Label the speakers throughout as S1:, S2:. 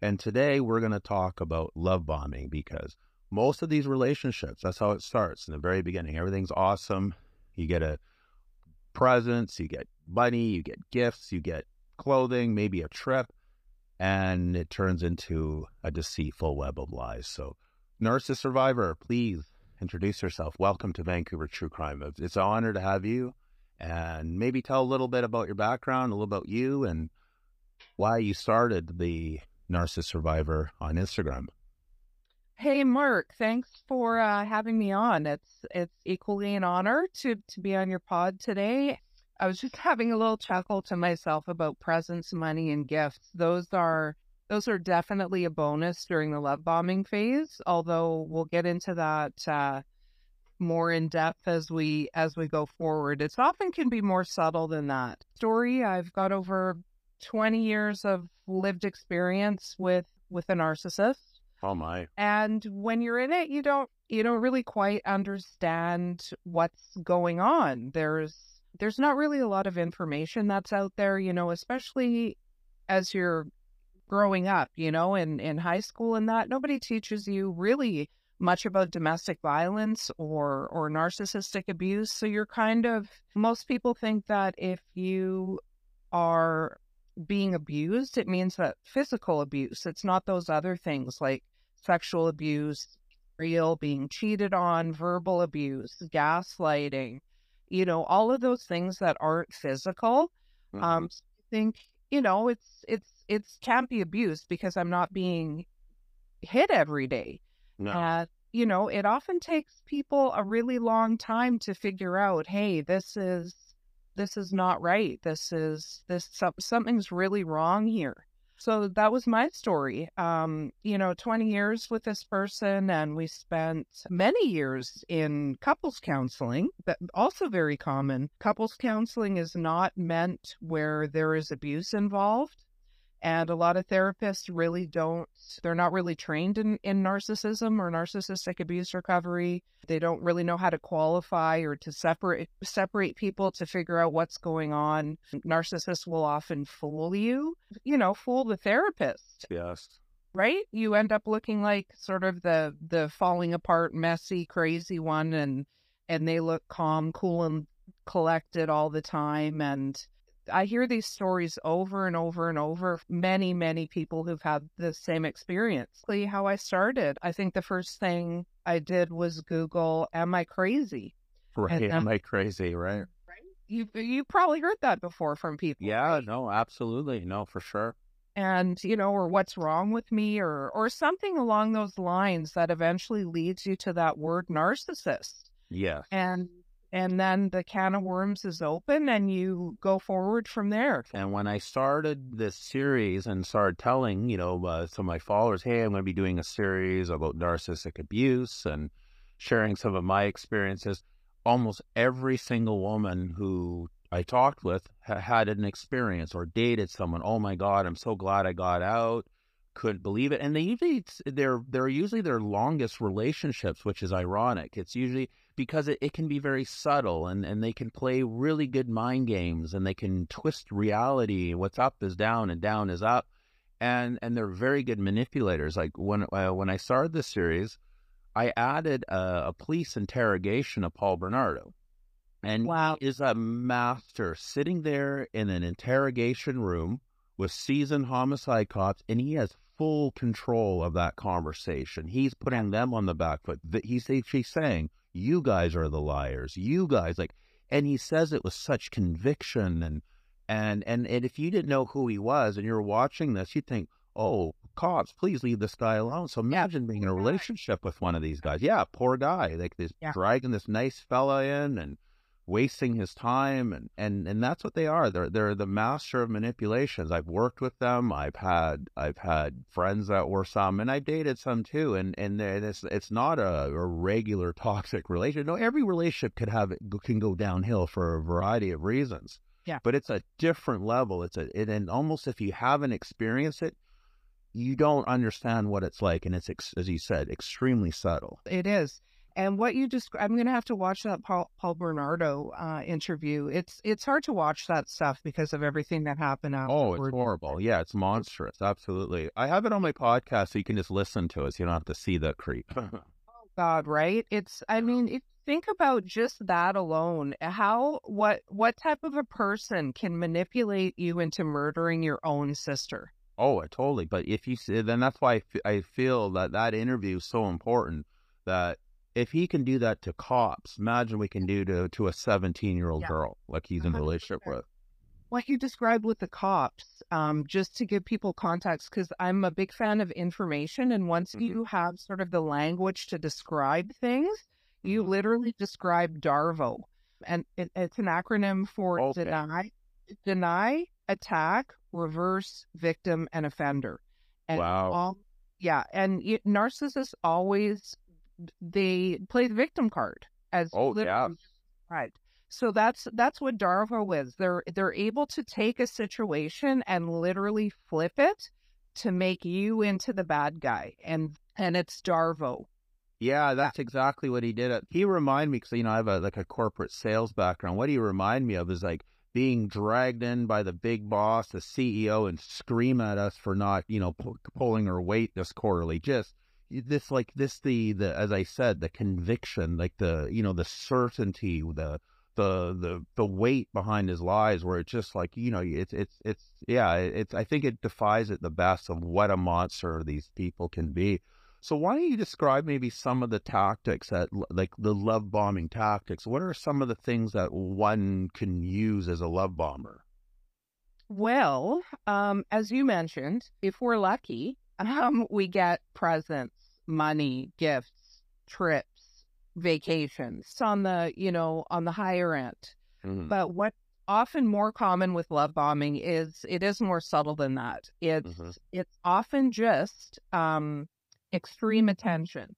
S1: And today we're going to talk about love bombing because most of these relationships, that's how it starts in the very beginning. Everything's awesome. You get a presents, you get money, you get gifts, you get clothing, maybe a trip, and it turns into a deceitful web of lies. So, Narcissist Survivor, please introduce yourself. Welcome to Vancouver True Crime. It's an honor to have you, and maybe tell a little bit about your background, a little about you, and why you started the Narcissist Survivor on Instagram.
S2: Hey Mark, thanks for uh, having me on. It's it's equally an honor to to be on your pod today. I was just having a little chuckle to myself about presents, money, and gifts. Those are those are definitely a bonus during the love bombing phase. Although we'll get into that uh, more in depth as we as we go forward. It's often can be more subtle than that. Story. I've got over twenty years of lived experience with with a narcissist.
S1: Oh my.
S2: And when you're in it, you don't you don't really quite understand what's going on. There's there's not really a lot of information that's out there, you know, especially as you're growing up, you know, in in high school and that nobody teaches you really much about domestic violence or or narcissistic abuse. So you're kind of most people think that if you are being abused, it means that physical abuse. It's not those other things like sexual abuse, real being cheated on, verbal abuse, gaslighting, you know, all of those things that aren't physical. Mm-hmm. Um, so I think, you know, it's, it's, it's can't be abused because I'm not being hit every day. No. And, you know, it often takes people a really long time to figure out, hey, this is this is not right. This is this something's really wrong here. So that was my story. Um, you know, 20 years with this person, and we spent many years in couples counseling, but also very common. Couples counseling is not meant where there is abuse involved. And a lot of therapists really don't, they're not really trained in, in narcissism or narcissistic abuse recovery. They don't really know how to qualify or to separate separate people to figure out what's going on. Narcissists will often fool you, you know, fool the therapist.
S1: Yes.
S2: Right? You end up looking like sort of the the falling apart, messy, crazy one and and they look calm, cool and collected all the time and I hear these stories over and over and over. Many, many people who've had the same experience. How I started, I think the first thing I did was Google, "Am I crazy?"
S1: Right? And, am I crazy? Right.
S2: Right. You you probably heard that before from people.
S1: Yeah. Right? No. Absolutely. No. For sure.
S2: And you know, or what's wrong with me, or or something along those lines that eventually leads you to that word narcissist.
S1: Yeah.
S2: And and then the can of worms is open and you go forward from there.
S1: And when I started this series and started telling, you know, uh, some of my followers, hey, I'm going to be doing a series about narcissistic abuse and sharing some of my experiences, almost every single woman who I talked with ha- had an experience or dated someone. Oh my God, I'm so glad I got out couldn't believe it. And they usually they're they're usually their longest relationships, which is ironic. It's usually because it, it can be very subtle and, and they can play really good mind games and they can twist reality. What's up is down and down is up. And and they're very good manipulators. Like when uh, when I started this series, I added a, a police interrogation of Paul Bernardo. And wow. he is a master sitting there in an interrogation room with seasoned homicide cops, and he has full control of that conversation. He's putting them on the back foot. He's actually saying, "You guys are the liars. You guys like," and he says it with such conviction and and and and if you didn't know who he was and you're watching this, you'd think, "Oh, cops, please leave this guy alone." So imagine being in a relationship with one of these guys. Yeah, poor guy. Like this yeah. dragging this nice fella in and wasting his time and, and and that's what they are. They're they're the master of manipulations. I've worked with them. I've had i've had friends that were some and i've dated some too and and it's it's not a, a regular toxic relationship. No every relationship could have can go downhill for a variety of reasons
S2: yeah.
S1: but it's a different level. It's a it, and almost if you haven't experienced it you don't understand what it's like and it's as you said extremely subtle.
S2: It is And what you just, I'm going to have to watch that Paul, Paul Bernardo uh, interview. It's it's hard to watch that stuff because of everything that happened
S1: Oh,
S2: afterward.
S1: it's horrible. Yeah, it's monstrous. Absolutely. I have it on my podcast so you can just listen to it. So you don't have to see the creep.
S2: Oh God, right? It's, I mean, if think about just that alone, how, what, what type of a person can manipulate you into murdering your own sister?
S1: oh, I totally. But if you see, then that's why I fe- I feel that that interview is so important. That if he can do that to cops, imagine we can do to to a 17 year old
S2: Yeah.
S1: girl like he's in a relationship with.
S2: what you described with the cops, um, just to give people context, because I'm a big fan of information. And once
S1: Mhm.
S2: you have sort of the language to describe things, you
S1: Mhm.
S2: literally describe DARVO. And it, it's an acronym for
S1: Okay.
S2: deny, deny, attack, reverse, victim, and offender. And
S1: Wow.
S2: all, yeah. And y narcissists always, they play the victim card as
S1: Oh, yeah.
S2: Right. So that's that's what Darvo is. They're they're able to take a situation and literally flip it to make you into the bad guy. And and it's Darvo.
S1: Yeah, that's exactly what he did. Uh, he reminded me because you know I have a like a corporate sales background. What he remind me of is like being dragged in by the big boss, the CEO, and scream at us for not you know pu- pulling our weight this quarterly. Just this like this the the as I said the conviction, like the you know the certainty, the the the the weight behind his lies, where it's just like you know it's it's it's yeah it's I think it defies it the best of what a monster these people can be. So why don't you describe maybe some of the tactics that like the love bombing tactics? What are some of the things that one can use as a love bomber?
S2: Well, um, as you mentioned, if we're lucky, um, we get presents, money, gifts, trips, vacations on the, you know, on the higher end.
S1: Mhm.
S2: But what often more common with love bombing is it is more subtle than that. It's
S1: Mhm.
S2: it's often just um extreme attention.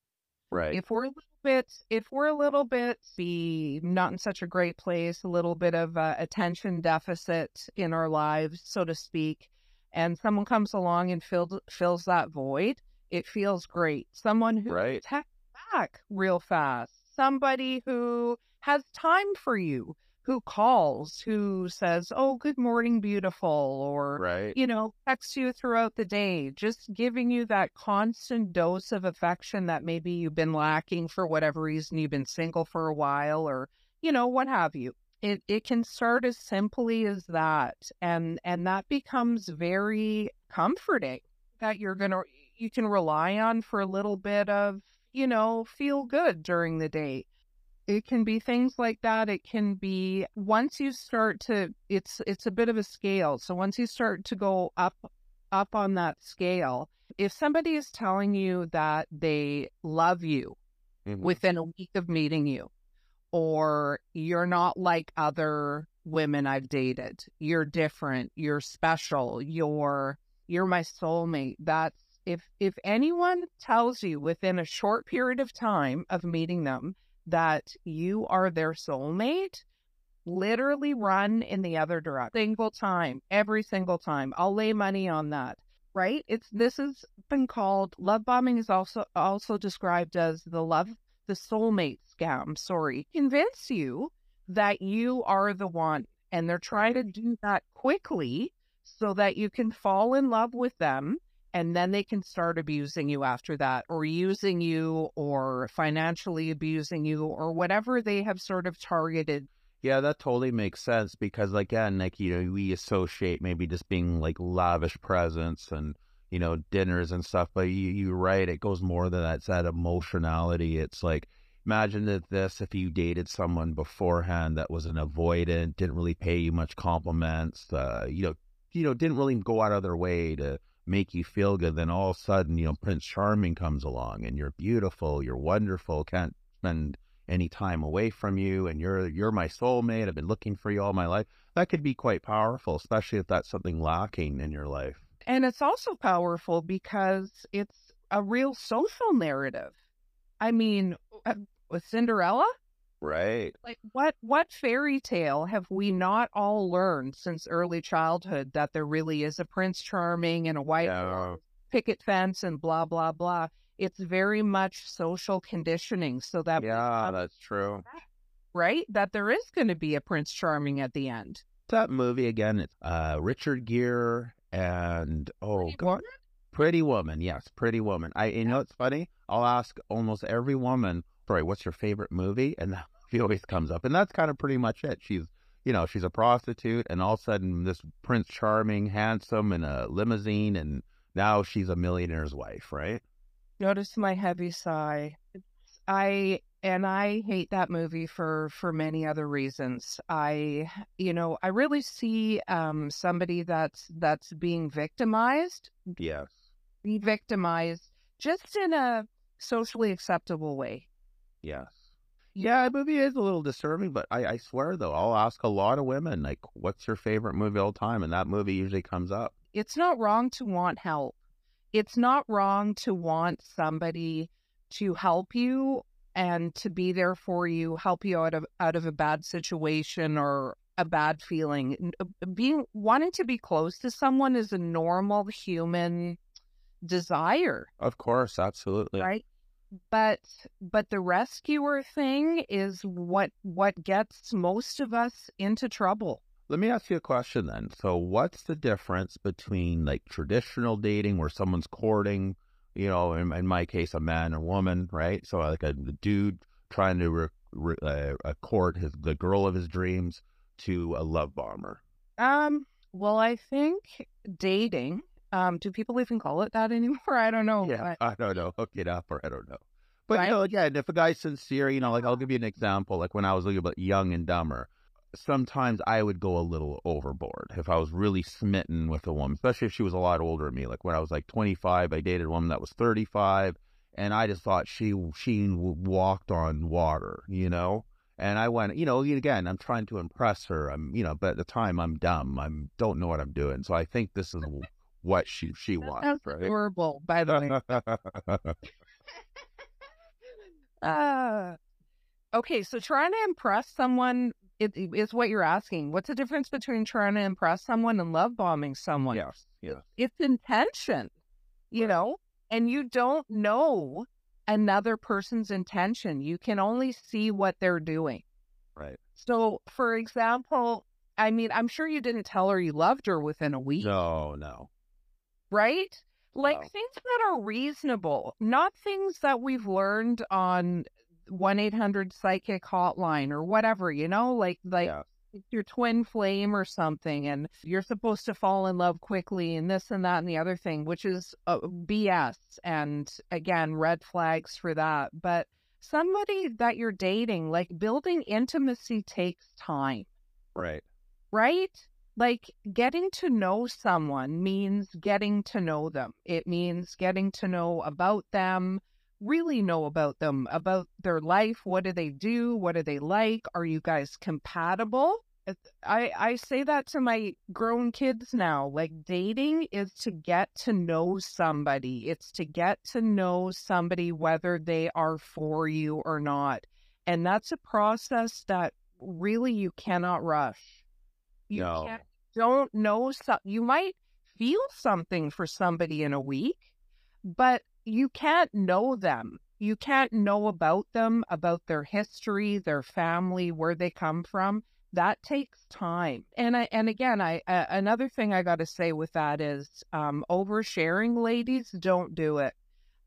S1: Right.
S2: If we're a little bit if we're a little bit be not in such a great place, a little bit of uh, attention deficit in our lives, so to speak, and someone comes along and fills fills that void, it feels great. Someone who
S1: Right.
S2: texts back real fast. Somebody who has time for you, who calls, who says, "Oh, good morning, beautiful," or
S1: right.
S2: you know, texts you throughout the day, just giving you that constant dose of affection that maybe you've been lacking for whatever reason, you've been single for a while, or you know, what have you. It it can start as simply as that, and and that becomes very comforting that you're gonna you can rely on for a little bit of you know feel good during the day it can be things like that it can be once you start to it's it's a bit of a scale so once you start to go up up on that scale if somebody is telling you that they love you
S1: Mhm.
S2: within a week of meeting you or you're not like other women I've dated you're different you're special you're you're my soulmate that's if if anyone tells you within a short period of time of meeting them that you are their soulmate, literally run in the other direction. Single time, every single time. I'll lay money on that. Right? It's this has been called love bombing is also also described as the love the soulmate scam. Sorry. Convince you that you are the one. And they're trying to do that quickly so that you can fall in love with them and then they can start abusing you after that or using you or financially abusing you or whatever they have sort of targeted
S1: Yeah, that totally makes sense because again, like you know, we associate maybe just being like lavish presents and you know dinners and stuff, but you you're right, it goes more than that. It's that emotionality. It's like imagine that this if you dated someone beforehand that was an avoidant, didn't really pay you much compliments, uh, you know, you know, didn't really go out of their way to make you feel good. Then all of a sudden, you know, Prince Charming comes along and you're beautiful, you're wonderful, can't spend any time away from you and you're you're my soulmate i've been looking for you all my life that could be quite powerful especially if that's something lacking in your life
S2: and it's also powerful because it's a real social narrative i mean uh, with cinderella
S1: right
S2: like what what fairy tale have we not all learned since early childhood that there really is a prince charming and a white
S1: Yeah.
S2: picket fence and blah blah blah. It's very much social conditioning, so that
S1: Yeah, that's true.
S2: right that there is going to be a Prince Charming at the end.
S1: That movie again, it's uh, Richard Gere and oh
S2: Pretty
S1: God,
S2: Woman?
S1: Pretty Woman. Yes, Pretty Woman. I you know it's funny. I'll ask almost every woman, sorry, what's your favorite movie? And that movie always comes up, and that's kind of pretty much it. She's you know she's a prostitute, and all of a sudden this Prince Charming, handsome, in a limousine, and now she's a millionaire's wife, right?
S2: Notice my heavy sigh. I and I hate that movie for for many other reasons. I you know I really see um somebody that's that's being victimized,
S1: Yes.
S2: be victimized just in a socially acceptable way.
S1: Yes. Yeah, the movie is a little disturbing, but I, I swear though, I'll ask a lot of women like, "What's your favorite movie of all time?" And that movie usually comes up.
S2: It's not wrong to want help. It's not wrong to want somebody to help you and to be there for you, help you out of out of a bad situation or a bad feeling. Uh, Being wanting to be close to someone is a normal human desire,
S1: Of course, absolutely.
S2: right? But but the rescuer thing is what what gets most of us into trouble.
S1: Let me ask you a question then. So, what's the difference between like traditional dating, where someone's courting, you know, in, in my case, a man or woman, right? So, like a dude trying to re, re, uh, court his the girl of his dreams to a love bomber.
S2: Um, well, I think dating, um, do people even call it that anymore? I don't know.
S1: Yeah,
S2: but-
S1: I don't know. Hook it up, or I don't know. But
S2: Right.
S1: you know, again, if a guy's sincere, you know, like I'll give you an example. Like when I was looking about Young and Dumber, sometimes I would go a little overboard if I was really smitten with a woman, especially if she was a lot older than me. Like when I was like 25, I dated a woman that was 35, and I just thought she she walked on water, you know. And I went, you know, again, I'm trying to impress her. I'm, you know, but at the time I'm dumb. I'm don't know what I'm doing. So I think this is what she she wants,
S2: sounds
S1: right?
S2: adorable, by the way. Uh, okay, so trying to impress someone it, it is what you're asking. What's the difference between trying to impress someone and love bombing someone?
S1: yes, yes.
S2: It's intention, you
S1: Right.
S2: know, and you don't know another person's intention. You can only see what they're doing.
S1: Right.
S2: So, for example, I mean, I'm sure you didn't tell her you loved her within a week,
S1: No, no.
S2: right? Like
S1: No.
S2: things that are reasonable, not things that we've learned on 1 800 psychic hotline or whatever, you know, like, like
S1: yeah.
S2: your twin flame or something, and you're supposed to fall in love quickly, and this and that and the other thing, which is uh, BS. And again, red flags for that. But somebody that you're dating, like building intimacy takes time
S1: Right.
S2: right? Like getting to know someone means getting to know them. It means getting to know about them, really know about them, about their life. What do they do? What do they like? Are you guys compatible? I, I say that to my grown kids now. Like dating is to get to know somebody. It's to get to know somebody whether they are for you or not. And that's a process that really you cannot rush. You
S1: No.
S2: don't know some, you might feel something for somebody in a week, but you can't know them. You can't know about them, about their history, their family, where they come from. That takes time. And I, and again, I uh, another thing I got to say with that is um, oversharing, ladies, don't do it.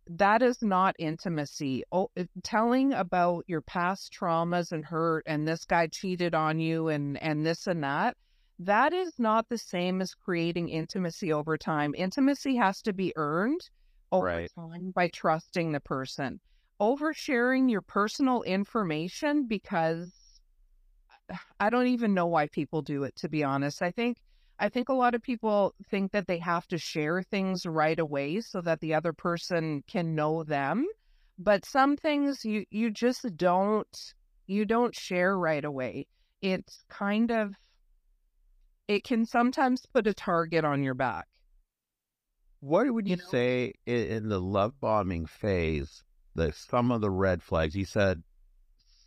S2: That is not intimacy. Oh, telling about your past traumas and hurt, and this guy cheated on you, and and this and that. That is not the same as creating intimacy over time. Intimacy has to be earned over
S1: Right.
S2: time by trusting the person. Oversharing your personal information because uh, I don't even know why people do it to be honest. I think I think a lot of people think that they have to share things right away so that the other person can know them. But some things you you just don't you don't share right away. It's kind of it can sometimes put a target on your back.
S1: What would you,
S2: You know?
S1: say in, the love bombing phase? The some of the red flags you said,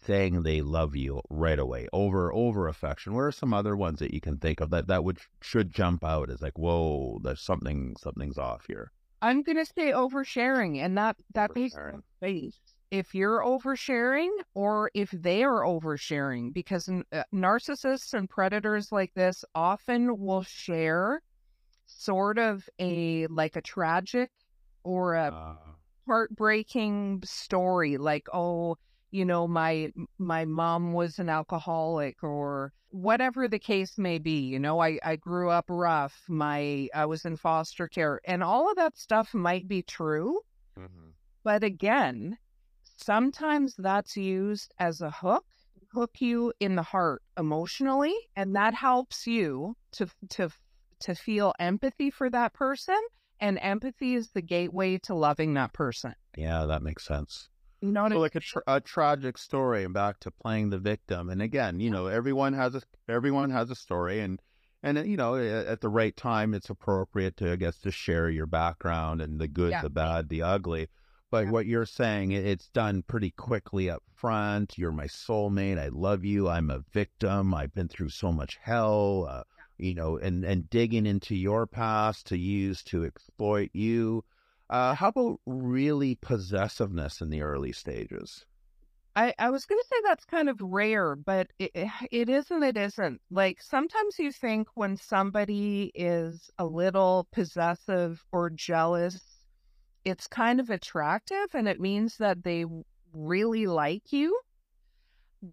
S1: saying they love you right away, over over affection. What are some other ones that you can think of that that would should jump out as like, whoa, there's something something's off here?
S2: I'm gonna say oversharing, and that that
S1: Oversharing.
S2: If you're oversharing, or if they are oversharing, because n- uh, narcissists and predators like this often will share sort of a like a tragic or a
S1: Uh,
S2: heartbreaking story like oh you know my my mom was an alcoholic or whatever the case may be you know i i grew up rough my i was in foster care and all of that stuff might be true
S1: mhm.
S2: but again sometimes that's used as a hook hook you in the heart emotionally and that helps you to to to feel empathy for that person and empathy is the gateway to loving that person
S1: Yeah, that makes sense.
S2: you know
S1: So like a, tra- a tragic story and back to playing the victim. And again, you know, everyone has a everyone has a story and and uh, you know, at the right time it's appropriate to I guess to share your background and the good,
S2: Yeah.
S1: the bad, the ugly. But
S2: Yeah.
S1: what you're saying, it's done pretty quickly up front. You're my soulmate. I love you. I'm a victim. I've been through so much hell. Uh, you know, and and digging into your past to use to exploit you. Uh, how about really possessiveness in the early stages?
S2: I, I was going to say that's kind of rare, but it, it isn't. It isn't. Like sometimes you think when somebody is a little possessive or jealous, it's kind of attractive and it means that they really like you.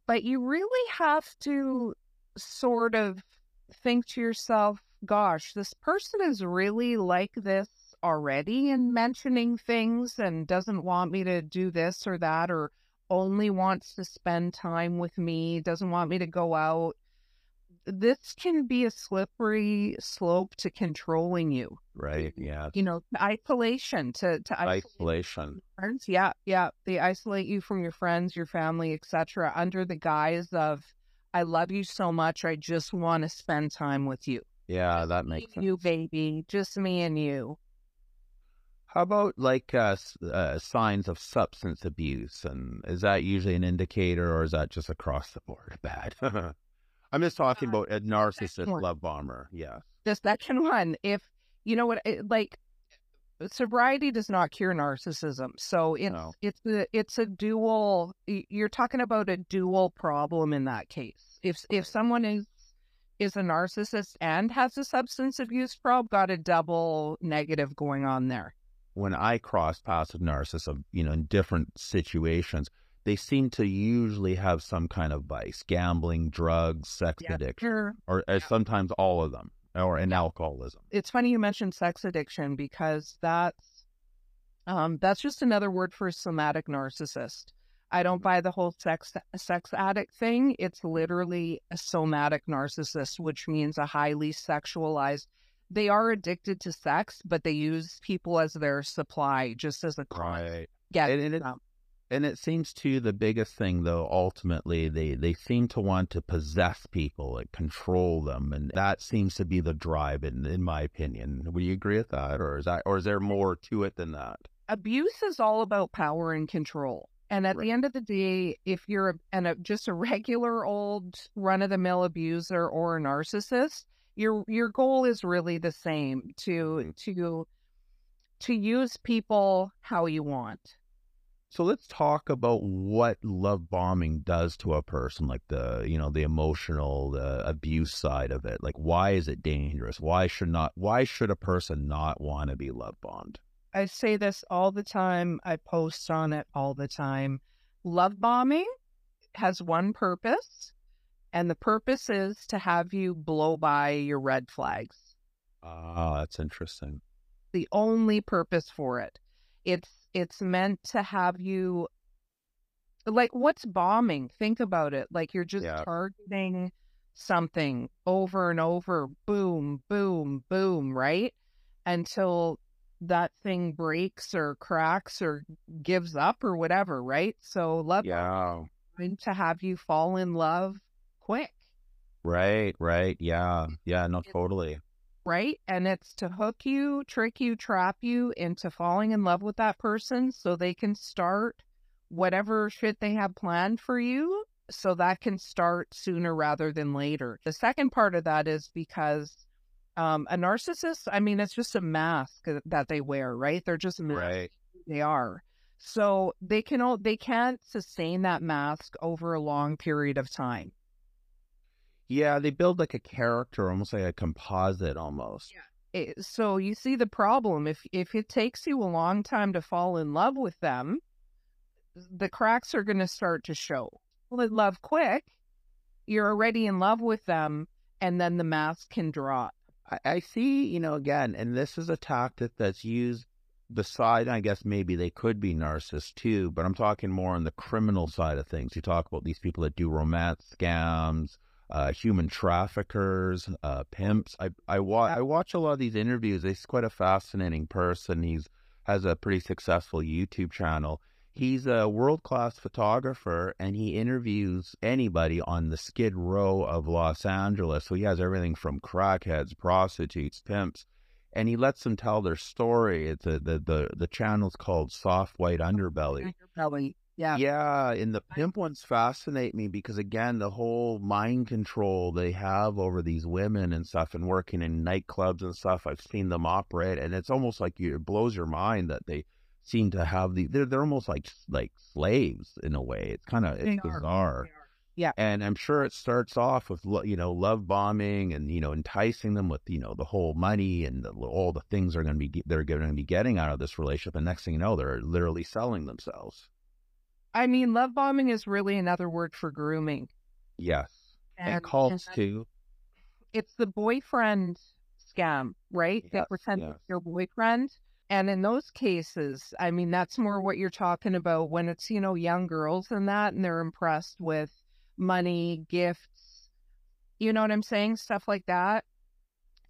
S2: But you really have to sort of think to yourself, gosh, this person is really like this already and mentioning things and doesn't want me to do this or that or only wants to spend time with me, doesn't want me to go out. This can be a slippery slope to controlling you.
S1: Right. Yeah.
S2: You know, isolation, to to isolate
S1: Isolation.
S2: friends. Yeah, yeah. They isolate you from your friends, your family, etc., under the guise of "I love you so much, I just want to spend time with you."
S1: Yeah,
S2: Just
S1: that makes sense.
S2: you, baby, just me and you.
S1: How about like uh, uh, signs of substance abuse? And is that usually an indicator or is that just across the board bad? I'm just talking
S2: Uh,
S1: about a narcissist love bomber. Yeah.
S2: The second one, if you know what, it, like sobriety does not cure narcissism, so it's
S1: No.
S2: it's a it's a dual. You're talking about a dual problem in that case. If if someone is is a narcissist and has a substance abuse problem, got a double negative going on there.
S1: When I cross paths with narcissists, you know, in different situations, they seem to usually have some kind of vice, gambling, drugs, sex addiction,
S2: Sure.
S1: or uh,
S2: Yeah.
S1: sometimes all of them, or in alcoholism.
S2: It's funny you mentioned sex addiction because that's um that's just another word for somatic narcissist. I don't buy the whole sex sex addict thing. It's literally a somatic narcissist, which means a highly sexualized. They are addicted to sex, but they use people as their supply, just as a.
S1: Right.
S2: Get
S1: And- and it-. And it seems to the biggest thing though, ultimately they, they seem to want to possess people and control them. And that seems to be the drive in, in my opinion. Would you agree with that? Or is that or is there more to it than that?
S2: abuse is all about power and control. And at
S1: Right.
S2: the end of the day, if you're a, and a, just a regular old run of the mill abuser or a narcissist, your your goal is really the same to mm-hmm. to to use people how you want.
S1: So let's talk about what love bombing does to a person, like the you know the emotional, the abuse side of it. Like, why is it dangerous? Why should not? Why should a person not want to be love bombed?
S2: I say this all the time. I post on it all the time. Love bombing has one purpose, and the purpose is to have you blow by your red flags.
S1: Ah, that's interesting.
S2: the only purpose for it. It's it's meant to have you like what's bombing? Think about it. Like you're just
S1: Yeah.
S2: targeting something over and over, boom, boom, boom, right? Until that thing breaks or cracks or gives up or whatever, right? So love
S1: Yeah.
S2: to have you fall in love quick.
S1: Right. Right. Yeah. Yeah. No.
S2: It's-
S1: Totally.
S2: Right? And it's to hook you, trick you, trap you into falling in love with that person so they can start whatever shit they have planned for you. So that can start sooner rather than later. The second part of that is because Um, a narcissist, I mean, it's just a mask that they wear, right? They're just
S1: right.
S2: They are. So they can they can't sustain that mask over a long period of time.
S1: Yeah, they build like a character, almost like a composite, almost.
S2: Yeah. It, so you see the problem if if it takes you a long time to fall in love with them, the cracks are going to start to show. Well, love quick, you're already in love with them, and then the mask can drop.
S1: I, I see, you know, again, and this is a tactic that's used beside, I guess maybe they could be narcissists too, but I'm talking more on the criminal side of things. You talk about these people that do romance scams, uh, human traffickers, uh, pimps. I I, wa- I watch a lot of these interviews. He's quite a fascinating person. He's has a pretty successful YouTube channel. He's a world class photographer and he interviews anybody on the skid row of Los Angeles. So he has everything from crackheads, prostitutes, pimps and he lets them tell their story. It's a, the the the channel's called Soft White Underbelly.
S2: Underbelly, yeah,
S1: yeah. And the pimp ones fascinate me because again, the whole mind control they have over these women and stuff, and working in nightclubs and stuff. I've seen them operate, and it's almost like you, it blows your mind that they seem to have the they're they're almost like like slaves in a way. It's kind of it's bizarre.
S2: Yeah.
S1: And I'm sure it starts off with, you know, love bombing and, you know, enticing them with, you know, the whole money and the, all the things they're going to be, they're going to be getting out of this relationship. And next thing you know, they're literally selling themselves.
S2: I mean, love bombing is really another word for grooming.
S1: Yes. And, and cults and too.
S2: It's the boyfriend scam, right? Yes, they pretend yes. it's your boyfriend. And in those cases, I mean, that's more what you're talking about when it's, you know, young girls and that, and they're impressed with money, gifts, you know what I'm saying? Stuff like that.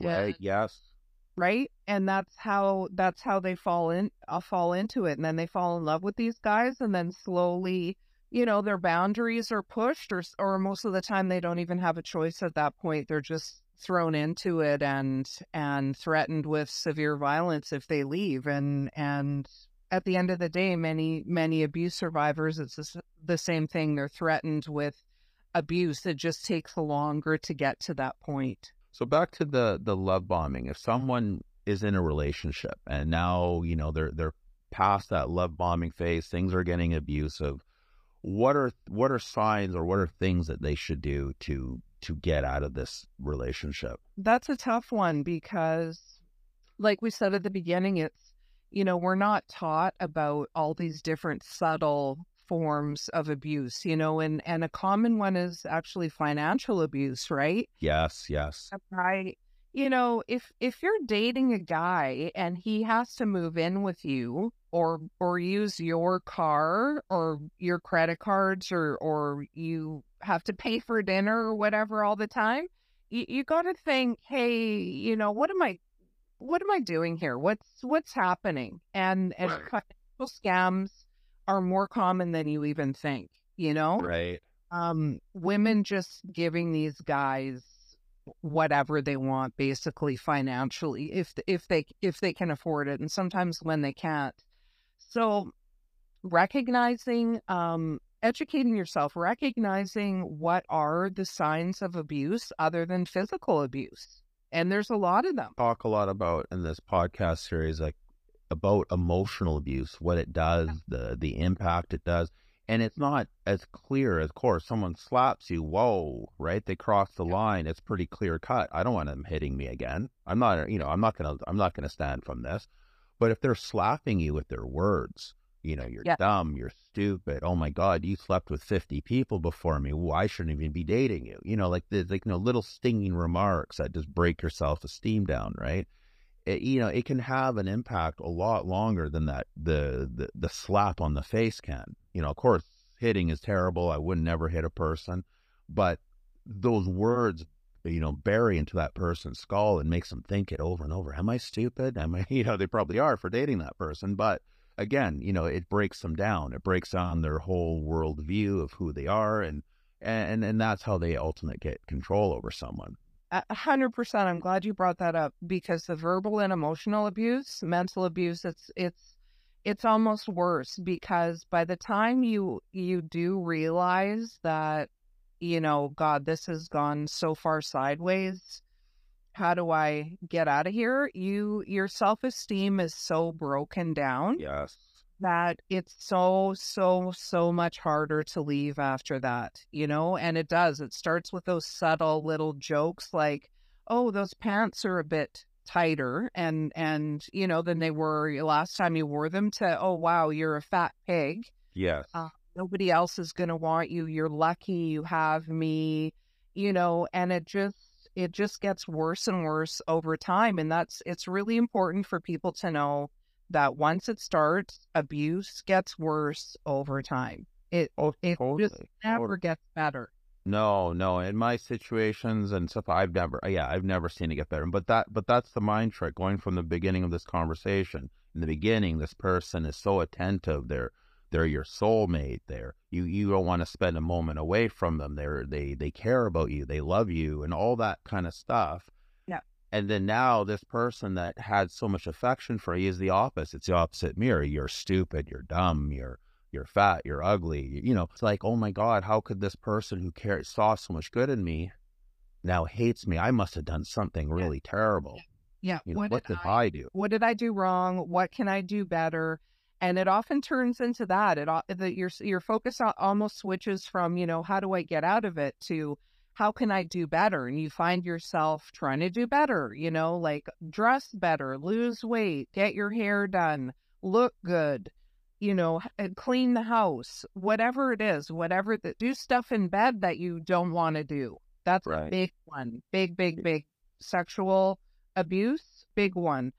S1: Right. yes.
S2: Right. And that's how that's how they fall in uh, fall into it. And then they fall in love with these guys and then slowly, you know, their boundaries are pushed or or most of the time they don't even have a choice at that point. They're just thrown into it and and threatened with severe violence if they leave and and at the end of the day many many abuse survivors it's the same thing they're threatened with abuse. It just takes longer to get to that point.
S1: So back to the the love bombing. If mm-hmm. someone is in a relationship and now you know they're they're past that love bombing phase, things are getting abusive. What are what are signs or what are things that they should do to to get out of this relationship?
S2: That's a tough one because like we said at the beginning it's you know we're not taught about all these different subtle forms of abuse, you know, and and a common one is actually financial abuse, right?
S1: Yes, yes.
S2: Right. You know, if if you're dating a guy and he has to move in with you or or use your car or your credit cards or or you have to pay for dinner or whatever all the time, you, you got to think, hey, you know, what am I what am I doing here? What's what's happening? And and scams are more common than you even think, you know?
S1: Right.
S2: Um, women just giving these guys whatever they want basically financially if if they if they can afford it and sometimes when they can't so recognizing um educating yourself recognizing what are the signs of abuse other than physical abuse and there's a lot of them
S1: talk a lot about in this podcast series like about emotional abuse, what it does, the the impact it does. And it's not as clear as, of course, someone slaps you, whoa, right? They cross the line. It's pretty clear cut. I don't want them hitting me again. I'm not, you know, I'm not gonna, I'm not gonna stand from this. But if they're slapping you with their words, you know, you're yeah. dumb, you're stupid. Oh my God, you slept with 50 people before me. Well, I shouldn't even be dating you. You know, like the, like, you know, little stinging remarks that just break your self esteem down, right? It, you know, it can have an impact a lot longer than that the, the the slap on the face can. You know, of course, hitting is terrible. I would never hit a person, but those words, you know, bury into that person's skull and makes them think it over and over. Am I stupid? Am I? You know, they probably are for dating that person, but again, you know, it breaks them down. It breaks down their whole world view of who they are, and and and that's how they ultimately get control over someone.
S2: A hundred percent. I'm glad you brought that up because the verbal and emotional abuse, mental abuse, it's it's it's almost worse because by the time you you do realize that you know god this has gone so far sideways how do I get out of here? You your self-esteem is so broken down
S1: Yes.
S2: That it's so so so much harder to leave after that, you know? And it does. It starts with those subtle little jokes like, "Oh, those pants are a bit tighter and and you know than they were last time you wore them to oh wow you're a fat pig
S1: Yes.
S2: Uh, nobody else is going to want you you're lucky you have me you know and it just it just gets worse and worse over time and that's it's really important for people to know that once it starts abuse gets worse over time it
S1: oh,
S2: it
S1: totally.
S2: just never
S1: totally.
S2: gets better
S1: No, no. In my situations and stuff, I've never, uh, yeah, I've never seen it get better. But that, but that's the mind trick. Going from the beginning of this conversation. In the beginning, this person is so attentive. They're, they're your soulmate. They're you. You don't want to spend a moment away from them. They're they they care about you. They love you, and all that kind of stuff.
S2: Yeah.
S1: And then now this person that had so much affection for you is the opposite. It's the opposite mirror. You're stupid. You're dumb. You're you're fat, you're ugly. You know, it's like, oh my God, how could this person who cared, saw so much good in me now hates me? I must have done something
S2: Yeah.
S1: really terrible.
S2: yeah
S1: You know, what, did I, do?
S2: what did I do wrong? What can I do better? And it often turns into that. It that your your focus almost switches from you know how do I get out of it to how can I do better? And you find yourself trying to do better. You know, like dress better, lose weight, get your hair done, look good. You know, clean the house, whatever it is, whatever that do stuff in bed that you don't want to do. That's a
S1: Right.
S2: big one. Big, big, big sexual abuse, big one.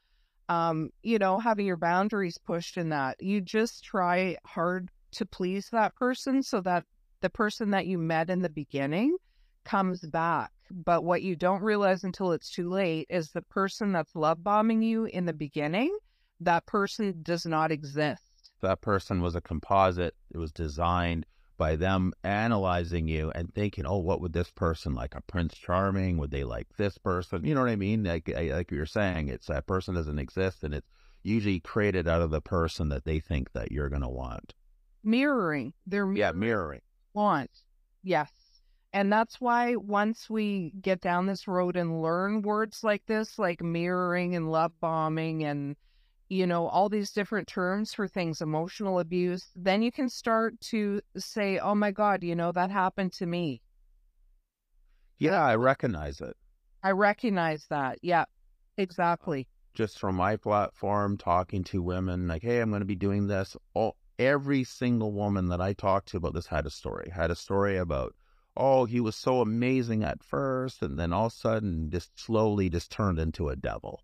S2: Um, you know, having your boundaries pushed in that. You just try hard to please that person so that the person that you met in the beginning comes back. But what you don't realize until it's too late is the person that's love bombing you in the beginning, that person does not exist.
S1: That person was a composite. It was designed by them analyzing you and thinking, oh, what would this person like? A Prince Charming? Would they like this person? You know what I mean? Like, like you're saying, it's that person doesn't exist and it's usually created out of the person that they think that you're going to want.
S2: Mirroring. They're
S1: Yeah, mirroring.
S2: want. Yes. And that's why once we get down this road and learn words like this, like mirroring and love bombing and, you know, all these different terms for things, emotional abuse, then you can start to say, oh my God, you know, that happened to me.
S1: Yeah, I recognize it.
S2: I recognize that. Yeah, uh, exactly.
S1: just from my platform talking to women like hey i'm going to be doing this all every single woman that i talked to about this had a story had a story about oh he was so amazing at first and then all of a sudden just slowly just turned into a devil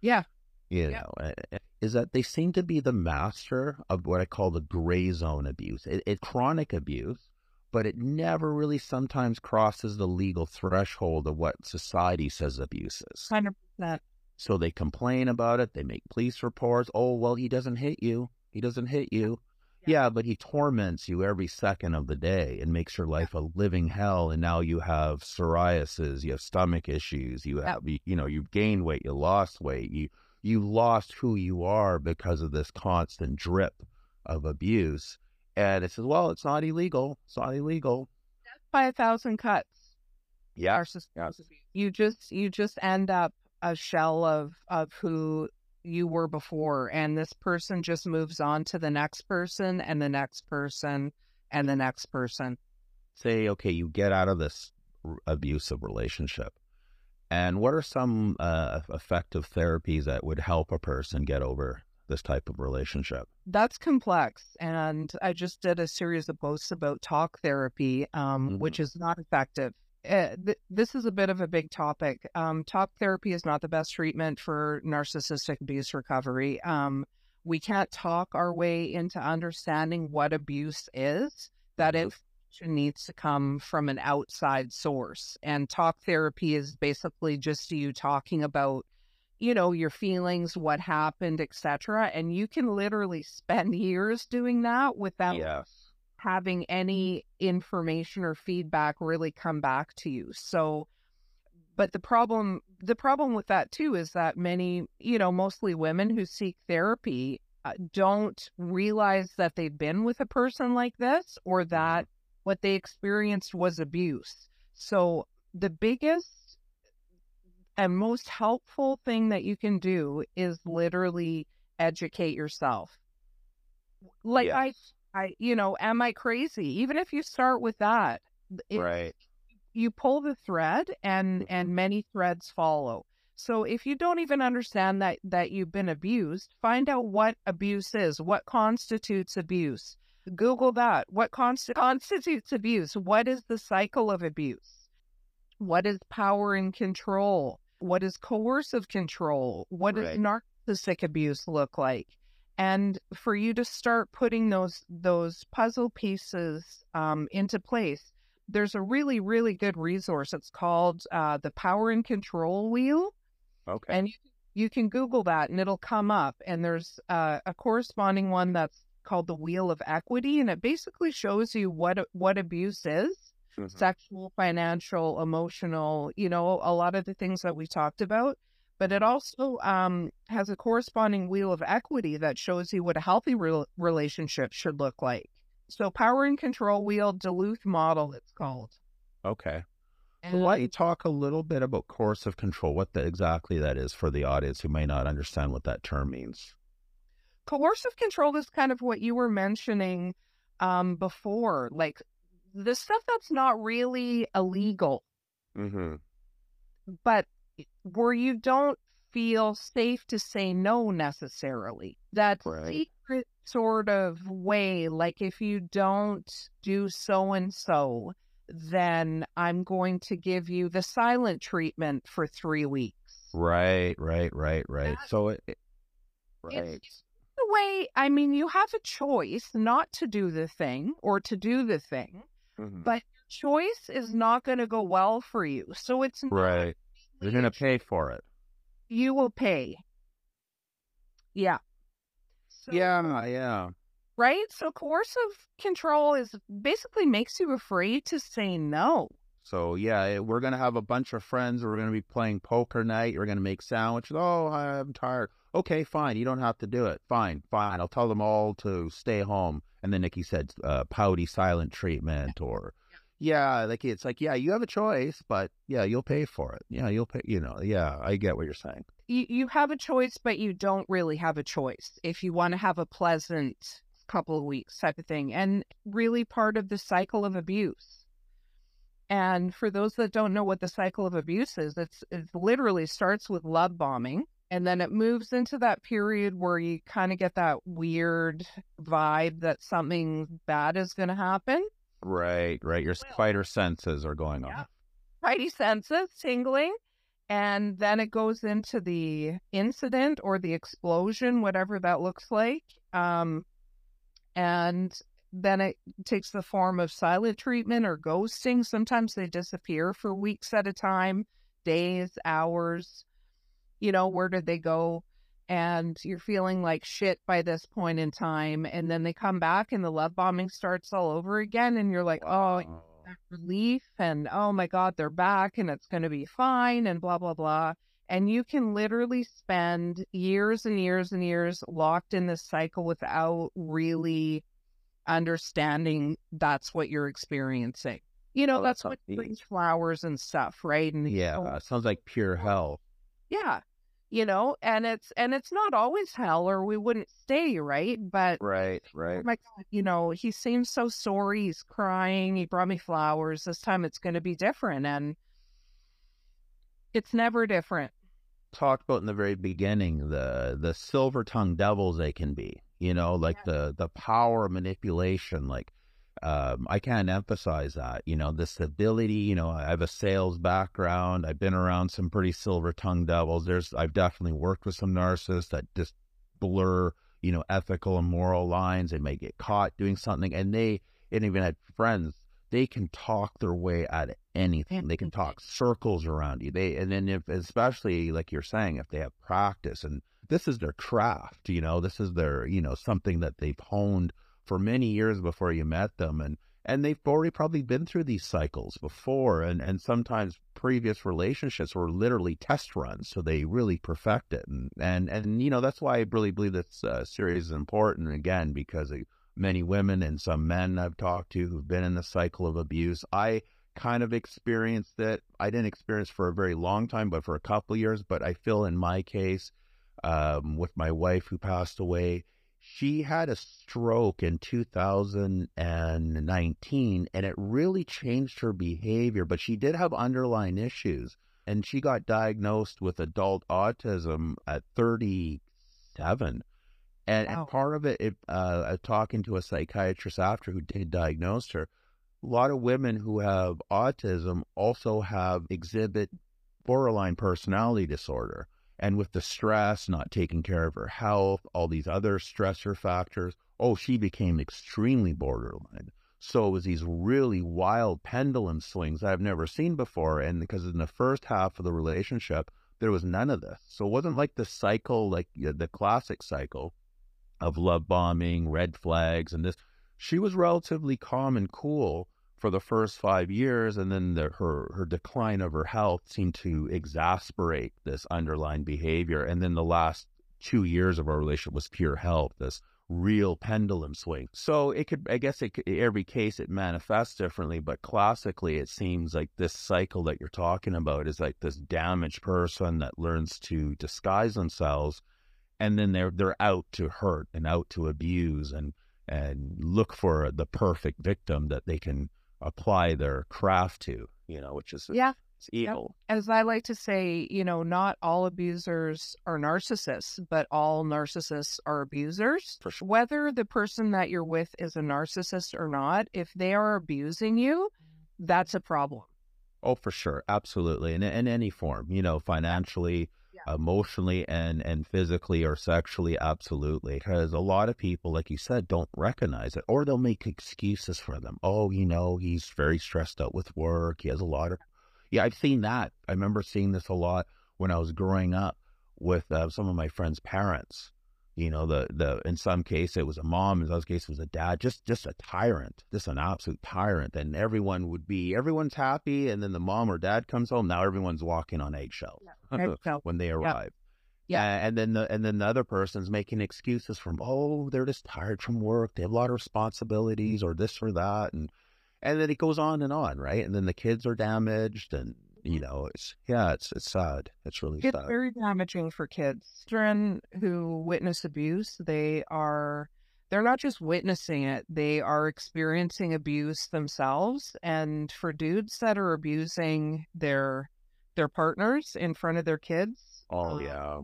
S2: Yeah.
S1: you
S2: Yeah.
S1: know eh, eh, is that they seem to be the master of what i call the gray zone abuse it, it chronic abuse but it never really sometimes crosses the legal threshold of what society says abuse is
S2: 100%.
S1: so they complain about it. They make police reports. Oh, well, he doesn't hit you. He doesn't hit you.
S2: Yeah.
S1: But he torments you every second of the day and makes your life a living hell. And now you have psoriasis, you have stomach issues, you have, you, you know, you've gained weight, you lost weight, you you lost who you are because of this constant drip of abuse. And it says, well, it's not illegal. It's not illegal.
S2: By a thousand cuts.
S1: Yeah.
S2: abuse. You just you just end up a shell of of who you were before and this person just moves on to the next person and the next person and the next person.
S1: say, okay, you get out of this r- abusive relationship. And what are some uh, effective therapies that would help a person get over this type of relationship?
S2: That's complex and I just did a series of posts about talk therapy um, which is not effective. Uh, th- this is a bit of a big topic. Um, talk therapy is not the best treatment for narcissistic abuse recovery. Um, we can't talk our way into understanding what abuse is. That
S1: Mhm.
S2: information needs to come from an outside source. And talk therapy is basically just you talking about, you know, your feelings, what happened, etc. And you can literally spend years doing that without
S1: Yes.
S2: Having any information or feedback really come back to you. So but the problem the problem with that too is that many, you know, mostly women who seek therapy uh, don't realize that they've been with a person like this or that what they experienced was abuse. So the biggest and most helpful thing that you can do is literally educate yourself. Like
S1: Yes.
S2: I you know, am I crazy? Even if you start with that, it,
S1: Right.
S2: you pull the thread and
S1: Mhm.
S2: and many threads follow. So if you don't even understand that that you've been abused, find out what abuse is, what constitutes abuse. Google that. What const- constitutes abuse? What is the cycle of abuse? What is power and control? What is coercive control? What does
S1: Right.
S2: narcissistic abuse look like? And for you to start putting those those puzzle pieces um, into place, there's a really really good resource. It's called uh, the Power and Control Wheel,
S1: Okay.
S2: and you, you can Google that, and it'll come up. And there's uh, a corresponding one that's called the Wheel of Equity, and it basically shows you what what abuse is
S1: Mhm.
S2: sexual, financial, emotional, you know, a lot of the things that we talked about. But it also um, has a corresponding wheel of equity that shows you what a healthy re- relationship should look like. So, power and control wheel, Duluth model, it's called.
S1: Okay.
S2: And
S1: Why don't you talk a little bit about coercive control, what the, exactly that is for the audience who may not understand what that term means?
S2: coercive control is kind of what you were mentioning um, before, like the stuff that's not really illegal.
S1: Mm-hmm.
S2: but where you don't feel safe to say no necessarily. That
S1: Right.
S2: secret sort of way, like if you don't do so and so, then I'm going to give you the silent treatment for three weeks.
S1: Right, right, right, right. So it, it-
S2: It's-
S1: right.
S2: The way, I mean, you have a choice not to do the thing or to do the thing,
S1: Mhm.
S2: but your choice is not going to go well for you. So it's
S1: Right. You're going to pay for it.
S2: you will pay. Yeah. So,
S1: Yeah, yeah.
S2: Right? So coercive control is basically makes you afraid to say no.
S1: So yeah, eh, we're gonna have a bunch of friends. We're gonna be playing poker night. We're gonna make sandwiches. Oh, I'm tired. Okay, fine. You don't have to do it. Fine, fine. I'll tell them all to stay home. And then Nikki said, uh, "Pouty silent treatment," or yeah, like it's like yeah, you have a choice, but yeah, you'll pay for it. Yeah, you'll pay. You know, yeah, I get what you're saying.
S2: You you have a choice, but you don't really have a choice if you want to have a pleasant couple of weeks type of thing. And really part of the cycle of abuse. And for those that don't know what the cycle of abuse is, it's it literally starts with love bombing. And then it moves into that period where you kind of get that weird vibe that something bad is going to happen.
S1: Right, right. Your spider senses are going
S2: Yeah.
S1: off.
S2: Spidey senses tingling. And then it goes into the incident or the explosion, whatever that looks like. Um, and then it takes the form of silent treatment or ghosting. Sometimes they disappear for weeks at a time, days, hours. You know, where did they go? And you're feeling like shit by this point in time. And then they come back and the love bombing starts all over again. And you're like, oh, relief and oh my god they're back and it's going to be fine and blah blah blah and you can literally spend years and years and years locked in this cycle without really understanding that's what you're experiencing you know
S1: Oh, that
S2: that's what brings flowers and stuff right and
S1: Yeah,
S2: oh,
S1: it sounds like pure hell.
S2: yeah you know and it's and it's not always hell or we wouldn't stay right but
S1: Right,
S2: oh
S1: right.
S2: my god, you know, he seems so sorry. He's crying. He brought me flowers. This time it's going to be different. And it's never different.
S1: talked about in the very beginning the the silver tongued devils they can be you know like the the power of manipulation like um i can't emphasize that you know this ability you know i have a sales background i've been around some pretty silver tongued devils there's i've definitely worked with some narcissists that just blur you know ethical and moral lines they may get caught doing something and they and even had friends they can talk their way out of anything. They can talk circles around you. They and then if especially like you're saying, if they have practice and this is their craft, you know, this is their, you know, something that they've honed for many years before you met them and and they've already probably been through these cycles before and and sometimes previous relationships were literally test runs so they really perfect it and and and you know that's why i really believe this uh, series is important again because many women and some men i've talked to who've been in the cycle of abuse i kind of experienced it. I didn't experience for a very long time, but for a couple years. But I feel in my case, um, with my wife who passed away, she had a stroke in 2019 and it really changed her behavior, but she did have underlying issues. And she got diagnosed with adult autism at 37. And, wow. and part of it, it uh, talking to a psychiatrist after who did diagnose her, a lot of women who have autism also have exhibit borderline personality disorder. And with the stress, not taking care of her health, all these other stressor factors, oh, she became extremely borderline. So it was these really wild pendulum swings I've never seen before. And because in the first half of the relationship, there was none of this. So it wasn't like the cycle, like the classic cycle of love bombing, red flags, and this. She was relatively calm and cool for the first five years, and then the, her her decline of her health seemed to exasperate this underlying behavior. And then the last two years of our relationship was pure health, this real pendulum swing. So it could, I guess, it could, every case it manifests differently, but classically it seems like this cycle that you're talking about is like this damaged person that learns to disguise themselves, and then they're they're out to hurt and out to abuse and and look for the perfect victim that they can apply their craft to, you know, which is
S2: yeah.
S1: It's evil.
S2: Yep. As I like to say, you know, not all abusers are narcissists, but all narcissists are abusers.
S1: For sure.
S2: Whether the person that you're with is a narcissist or not, if they are abusing you, that's a problem.
S1: Oh, for sure. Absolutely. In, in any form, you know, financially, emotionally and and physically or sexually absolutely because a lot of people like you said don't recognize it or they'll make excuses for them. Oh you know he's very stressed out with work he has a lot of yeah i've seen that. I remember seeing this a lot when i was growing up with uh, some of my friends parents you know the the in some case it was a mom in other case it was a dad just just a tyrant just an absolute tyrant and everyone would be everyone's happy and then the mom or dad comes home now everyone's walking on eggshells yeah. when they arrive
S2: yeah.
S1: yeah. and then the and then the other person's making excuses from oh they're just tired from work they have a lot of responsibilities or this or that and and then it goes on and on right and then the kids are damaged and you know, it's yeah, it's it's sad. It's really
S2: it's
S1: sad.
S2: very damaging for kids. Children who witness abuse, they are they're not just witnessing it, they are experiencing abuse themselves. And for dudes that are abusing their their partners in front of their kids.
S1: Oh um, yeah.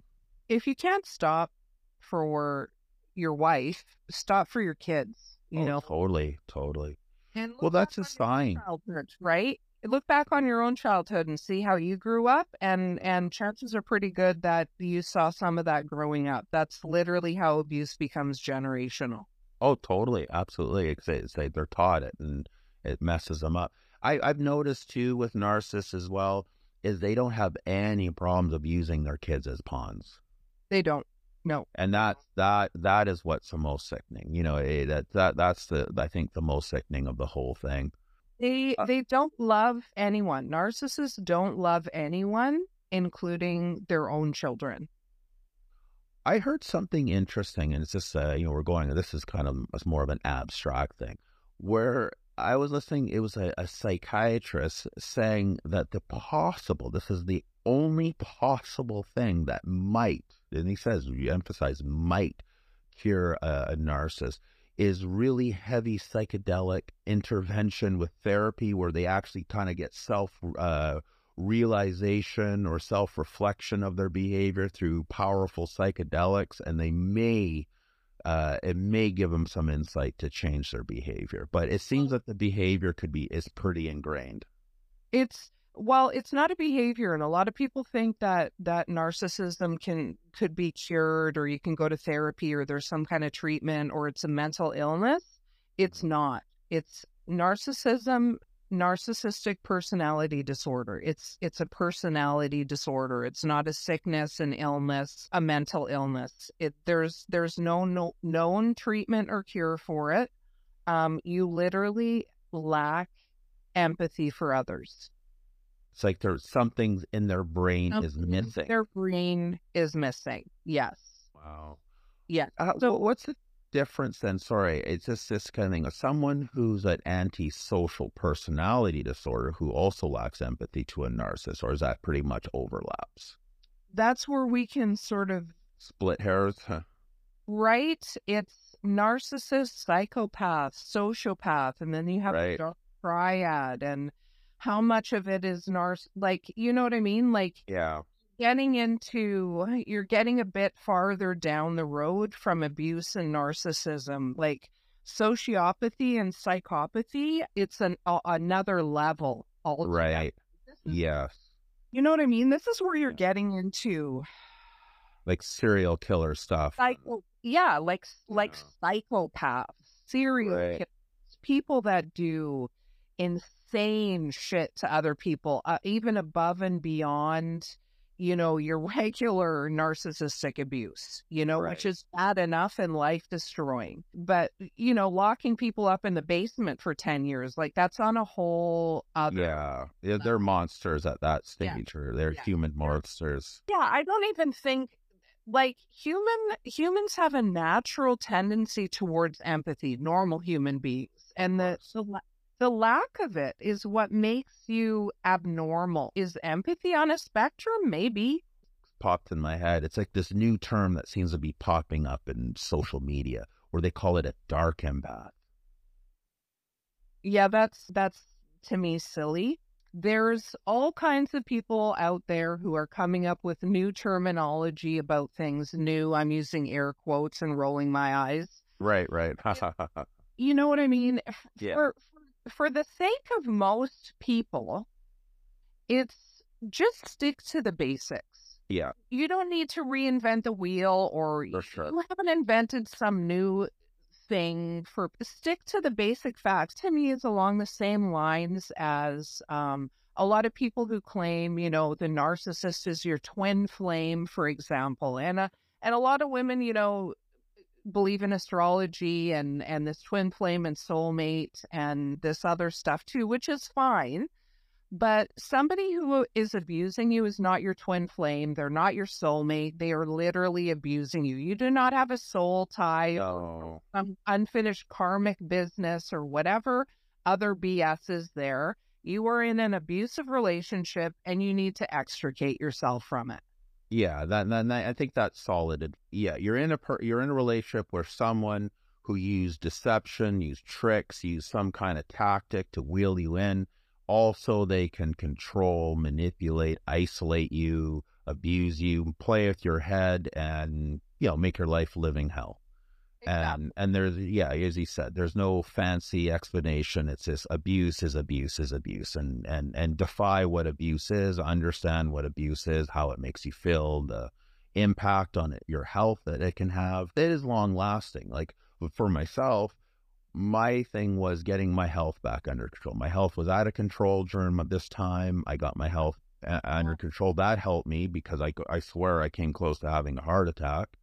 S2: If you can't stop for your wife, stop for your kids. You
S1: oh,
S2: know,
S1: totally, totally. And well, that's a sign,
S2: right? Look back on your own childhood and see how you grew up and and chances are pretty good that you saw some of that growing up. That's literally how abuse becomes generational.
S1: Oh totally absolutely it's, it's, they're taught it and it messes them up. I, i've noticed too with narcissists as well is they don't have any problems of using their kids as pawns.
S2: They don't no.
S1: And that that that is what's the most sickening you know eh, that that that's the i think the most sickening of the whole thing
S2: they uh, they don't love anyone. Narcissists don't love anyone, including their own children.
S1: I heard something interesting, and it's just uh, you know we're going. This is kind of it's more of an abstract thing, where I was listening. It was a, a psychiatrist saying that the possible. This is the only possible thing that might, and he says you emphasize might cure a, a narcissist is really heavy psychedelic intervention with therapy where they actually kind of get self uh, realization or self reflection of their behavior through powerful psychedelics, and they may. Uh, it may give them some insight to change their behavior, but it seems that the behavior could be is pretty ingrained.
S2: It's well, it's not a behavior, and a lot of people think that that narcissism can could be cured, or you can go to therapy, or there's some kind of treatment, or it's a mental illness. It's mm-hmm. not. It's narcissism, narcissistic personality disorder. It's it's a personality disorder. It's not a sickness, an illness, a mental illness. It there's there's no, no known treatment or cure for it. Um, you literally lack empathy for others.
S1: It's like there's something in their brain is missing.
S2: Their brain is missing. Yes.
S1: Wow.
S2: Yeah.
S1: Uh, so what's the difference then? Sorry, it's just this kind of thing. Someone who's an antisocial personality disorder who also lacks empathy to a narcissist, or is that pretty much overlaps?
S2: That's where we can sort of
S1: split hairs. Huh.
S2: Right? It's narcissist, psychopath, sociopath, and then you have
S1: right.
S2: the triad, and how much of it is narc? Like, you know what I mean? Like,
S1: yeah,
S2: getting into you're getting a bit farther down the road from abuse and narcissism like sociopathy and psychopathy it's an another level altogether.
S1: right yes
S2: you know what i mean this is where you're getting into
S1: like serial killer stuff
S2: psycho yeah like like yeah. psychopaths serial right. killers people that do insane shit to other people uh, even above and beyond you know, your regular narcissistic abuse, you know, right. which is bad enough and life destroying. But, you know, locking people up in the basement for 10 years, like that's on a whole other.
S1: Yeah. yeah they're monsters at that stage, yeah. or they're yeah. human monsters.
S2: Yeah. I don't even think like human humans have a natural tendency towards empathy normal human beings and the, the the lack of it is what makes you abnormal. Is empathy on a spectrum? Maybe.
S1: Popped in my head. It's like this new term that seems to be popping up in social media where they call it a dark empath.
S2: Yeah, that's that's to me silly. There's all kinds of people out there who are coming up with new terminology about things new. I'm using air quotes and rolling my eyes.
S1: Right, right.
S2: you know what I mean?
S1: Yeah.
S2: For, for the sake of most people, it's just stick to the basics.
S1: Yeah.
S2: You don't need to reinvent the wheel or
S1: sure.
S2: you haven't invented some new thing for stick to the basic facts to me is along the same lines as um, a lot of people who claim you know the narcissist is your twin flame for example and uh, and a lot of women you know believe in astrology and and this twin flame and soulmate and this other stuff too, which is fine. But somebody who is abusing you is not your twin flame. They're not your soulmate. They are literally abusing you. You do not have a soul tie
S1: no. Oh.
S2: some unfinished karmic business or whatever other BS is there. You are in an abusive relationship and you need to extricate yourself from it.
S1: Yeah, that, that, I think that's solid. Yeah, you're in a per, you're in a relationship where someone who used deception, used tricks, used some kind of tactic to wheel you in. Also, they can control, manipulate, isolate you, abuse you, play with your head, and you know make your life living hell. And and there's yeah, as he said, there's no fancy explanation. It's just abuse is abuse is abuse, and and and defy what abuse is, understand what abuse is, how it makes you feel, the impact on it, your health that it can have. It is long lasting. Like for myself, my thing was getting my health back under control. My health was out of control during this time. I got my health uh, under control. That helped me because I I swear I came close to having a heart attack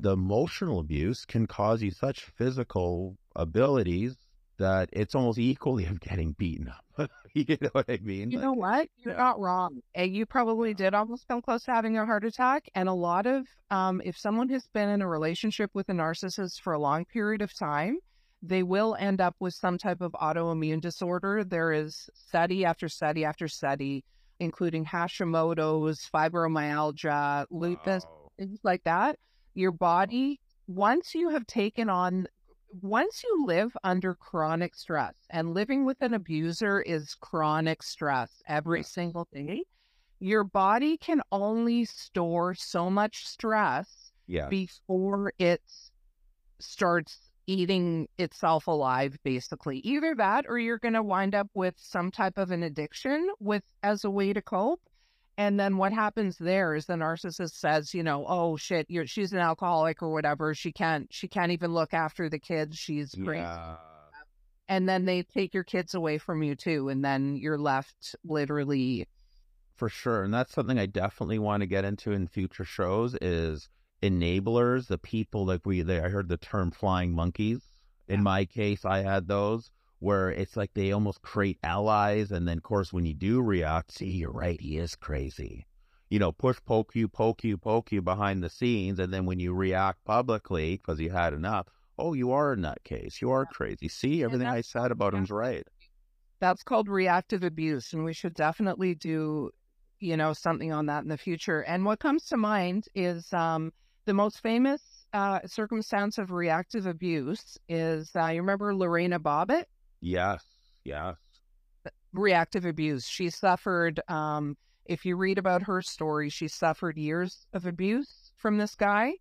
S1: the emotional abuse can cause you such physical abilities that it's almost equally of getting beaten up. you know what I mean?
S2: You like, know what? You're yeah. not wrong. And you probably did almost come close to having a heart attack. And a lot of, um, if someone has been in a relationship with a narcissist for a long period of time, they will end up with some type of autoimmune disorder. There is study after study after study, including Hashimoto's, fibromyalgia, lupus, wow. things like that your body, once you have taken on, once you live under chronic stress, and living with an abuser is chronic stress every single day, your body can only store so much stress before it starts eating itself alive basically. Either that or you're going to wind up with some type of an addiction with as a way to cope and then what happens there is the narcissist says, you know, oh shit, you're she's an alcoholic or whatever. She can't she can't even look after the kids. She's crazy. Yeah. And then they take your kids away from you too, and then you're left literally.
S1: For sure, and that's something I definitely want to get into in future shows is enablers, the people like we. They, I heard the term flying monkeys. In yeah. my case, I had those where it's like they almost create allies. And then, of course, when you do react, see, you're right, he is crazy. You know, push, poke you, poke you, poke you behind the scenes. And then when you react publicly because you had enough, oh, you are in that case. You are crazy. See, everything I said about him's right.
S2: That's called reactive abuse, and we should definitely do, you know, something on that in the future. And what comes to mind is um, the most famous uh, circumstance of reactive abuse is uh, you remember Lorena Bobbitt?
S1: Yes, yes.
S2: Reactive abuse. She suffered. Um, if you read about her story, she suffered years of abuse from this guy.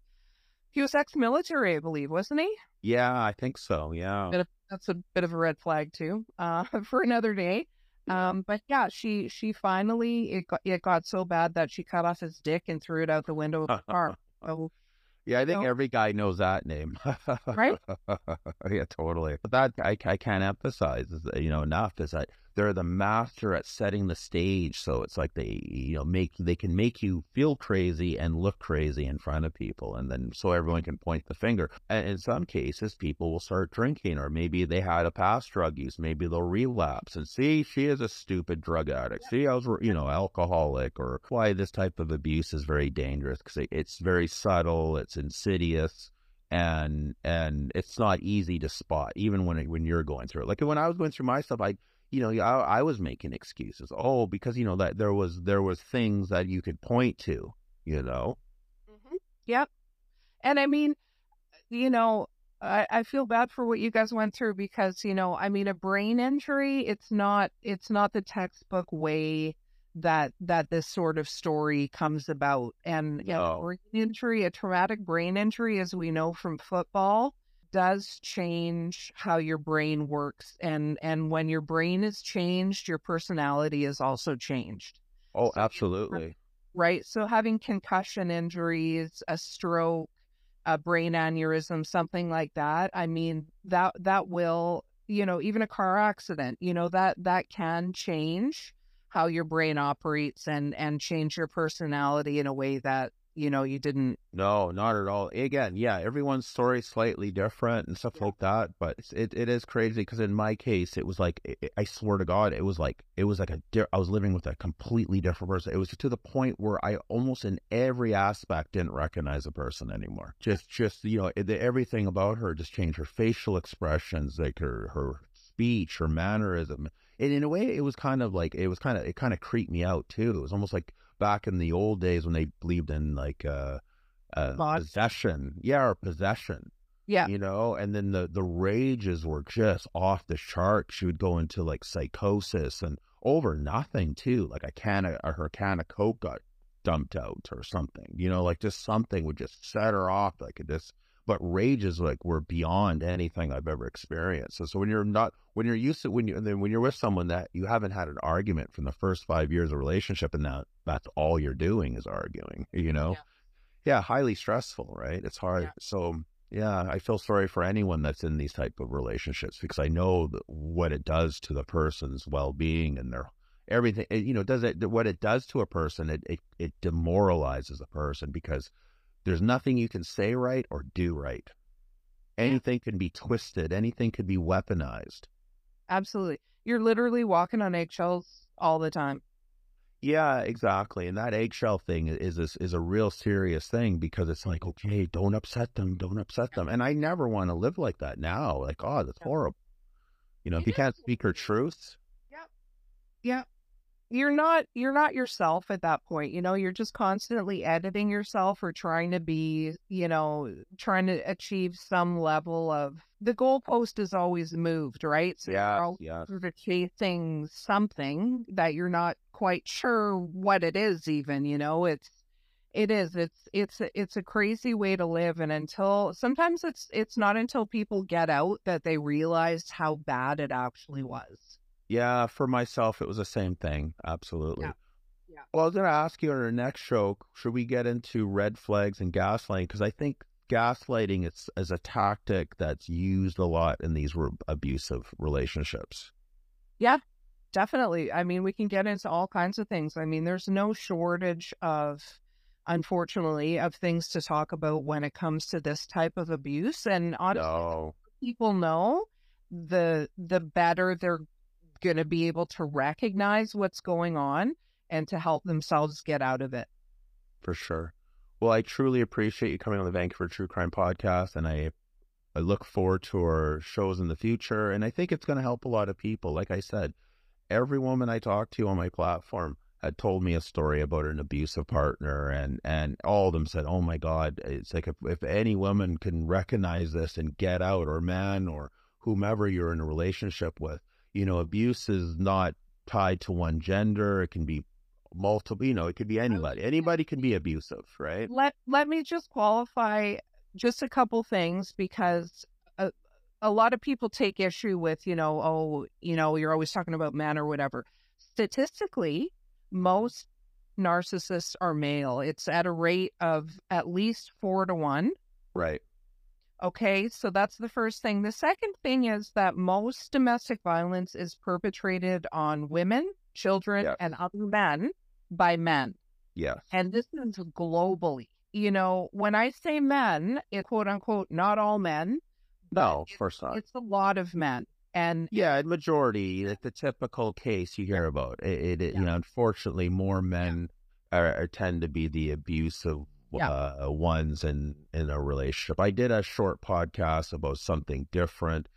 S2: He was ex-military, I believe, wasn't he?
S1: Yeah, I think so. Yeah.
S2: That's a bit of a red flag too, uh, for another day. Um, but yeah, she she finally it got it got so bad that she cut off his dick and threw it out the window of the car. So
S1: Yeah, I think every guy knows that name.
S2: Right?
S1: yeah, totally. But that I, I can't emphasize, you know, enough is that they're the master at setting the stage. So it's like they, you know, make they can make you feel crazy and look crazy in front of people, and then so everyone can point the finger. And in some cases, people will start drinking, or maybe they had a past drug use. Maybe they'll relapse and see she is a stupid drug addict. See, I was, you know, alcoholic, or why this type of abuse is very dangerous because it's very subtle, it's insidious and and it's not easy to spot even when it, when you're going through it. Like when I was going through my stuff, I you know I, I was making excuses. Oh, because you know that there was there was things that you could point to. You know. Mm-hmm.
S2: Yep. And I mean, you know, I, I feel bad for what you guys went through because, you know, I mean a brain injury, it's not it's not the textbook way that that this sort of story comes about. And yeah,
S1: No.
S2: brain injury, a traumatic brain injury, as we know from football, does change how your brain works. And and when your brain is changed, your personality is also changed
S1: Oh,
S2: So
S1: absolutely.
S2: right? So having concussion injuries, a stroke, a brain aneurysm, something like that. I mean, that that will, you know, even a car accident, you know, that that can change how your brain operates and and change your personality in a way that, you know, you didn't
S1: No, not at all. Again, yeah, everyone's story slightly different and stuff
S2: Yeah.
S1: like that, but it it is crazy because in my case, it was like I- I swear to God, it was like it was like a di- I was living with a completely different person. It was to the point where I almost in every aspect didn't recognize a person anymore. Just just you know, it, everything about her just changed. Her facial expressions, like her her speech, her mannerism, and in a way, it was kind of like it was kind of it kind of creeped me out too. It was almost like back in the old days when they believed in like uh uh, possession. Yeah, or possession.
S2: Yeah.
S1: You know, and then the the rages were just off the chart. She would go into like psychosis and over nothing too. Like a can of or her can of coke got dumped out or something. You know, like just something would just set her off. Like it just. But rages like were beyond anything I've ever experienced. So, so when you're not when you're used to when you and then when you're with someone that you haven't had an argument from the first five years of relationship, and now that's all you're doing is arguing. You know
S2: Yeah.
S1: yeah highly stressful right it's hard
S2: Yeah.
S1: so yeah i feel sorry for anyone that's in these type of relationships because i know that what it does to the person's well-being and their everything it, you know does it what it does to a person it, it it demoralizes a person because there's nothing you can say right or do right anything can be twisted anything could be weaponized
S2: absolutely. You're literally walking on eggshells all the time.
S1: Yeah, exactly. And that eggshell thing is is is a real serious thing because it's like, okay, don't upset them, don't upset them. And I never want to live like that now. Like, oh, that's
S2: Yeah.
S1: horrible. You know, if you can't speak her truth. Yep.
S2: Yeah. You're not you're not yourself at that point. You know, you're just constantly editing yourself or trying to be, you know, trying to achieve some level of the goalpost is always moved, right? So
S1: Yeah,
S2: you're
S1: yeah.
S2: sort of chasing something that you're not quite sure what it is even, you know, it's it is. It's it's it's a crazy way to live and until sometimes it's it's not until people get out that they realize how bad it actually was.
S1: Yeah, for myself, it was the same thing. Absolutely.
S2: Yeah. Yeah.
S1: Well, I was going to ask you on our next show, should we get into red flags and gaslighting? Because I think gaslighting is, is a tactic that's used a lot in these re- abusive relationships.
S2: Yeah, definitely. I mean, we can get into all kinds of things. I mean, there's no shortage of, unfortunately, of things to talk about when it comes to this type of abuse. And honestly,
S1: No.
S2: people know, the the better they're going to be able to recognize what's going on and to help themselves get out of it.
S1: For sure. Well, I truly appreciate you coming on the Vancouver True Crime Podcast, and I I look forward to our shows in the future, and I think it's going to help a lot of people. Like I said, every woman I talked to on my platform had told me a story about an abusive partner, and and all of them said, "Oh my God, it's like if, if any woman can recognize this and get out, or man, or whomever you're in a relationship with, you know, abuse is not tied to one gender. It can be multiple. You know, it could be anybody. Anybody can be abusive, right?
S2: Let Let me just qualify just a couple things because a, a lot of people take issue with, you know, oh, you know, you're always talking about men or whatever. Statistically, most narcissists are male. It's at a rate of at least four to one.
S1: Right.
S2: Okay, so that's the first thing. The second thing is that most domestic violence is perpetrated on women, children,
S1: Yes.
S2: and other men by men.
S1: Yes.
S2: And this is globally. You know, when I say men, it quote unquote, not all men,
S1: No, of course not.
S2: it's a lot of men. And
S1: Yeah, majority, like the typical case you hear about. It, it, you know, unfortunately, more men are, are tend to be the abusive
S2: Yeah.
S1: uh, ones in in a relationship. I did a short podcast about something different,